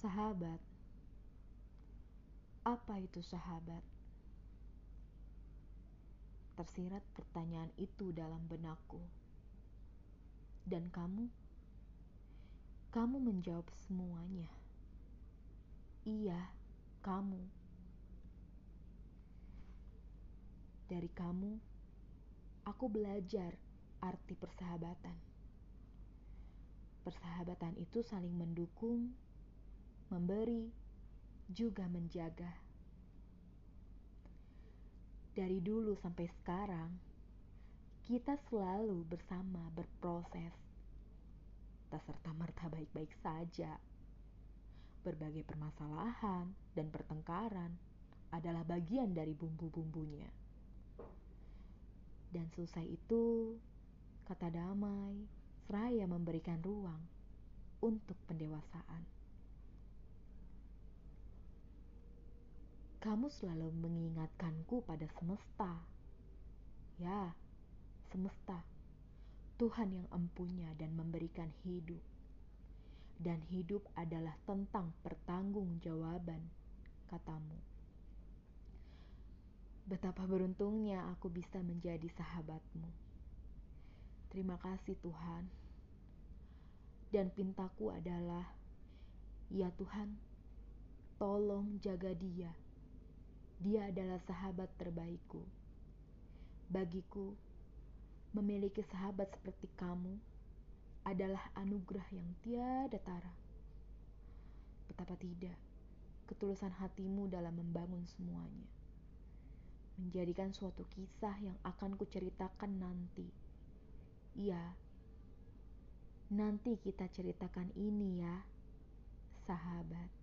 Sahabat, apa itu sahabat? Tersirat pertanyaan itu dalam benakku. Dan kamu? Kamu menjawab semuanya. Iya, kamu. Dari kamu, aku belajar arti persahabatan. Persahabatan itu saling mendukung, memberi, juga menjaga. Dari dulu sampai sekarang, kita selalu bersama berproses. Tak serta-merta baik-baik saja. Berbagai permasalahan dan pertengkaran adalah bagian dari bumbu-bumbunya. Dan selesai itu, kata damai, seraya memberikan ruang untuk pendewasaan. Kamu selalu mengingatkanku pada semesta. Ya, semesta. Tuhan yang empunya dan memberikan hidup. Dan hidup adalah tentang pertanggungjawaban, katamu. Betapa beruntungnya aku bisa menjadi sahabatmu. Terima kasih Tuhan. Dan pintaku adalah, ya Tuhan, tolong jaga dia dia adalah sahabat terbaikku. Bagiku, memiliki sahabat seperti kamu adalah anugerah yang tiada tara. Betapa tidak, ketulusan hatimu dalam membangun semuanya. Menjadikan suatu kisah yang akan kuceritakan nanti. Iya, nanti kita ceritakan ini ya, sahabat.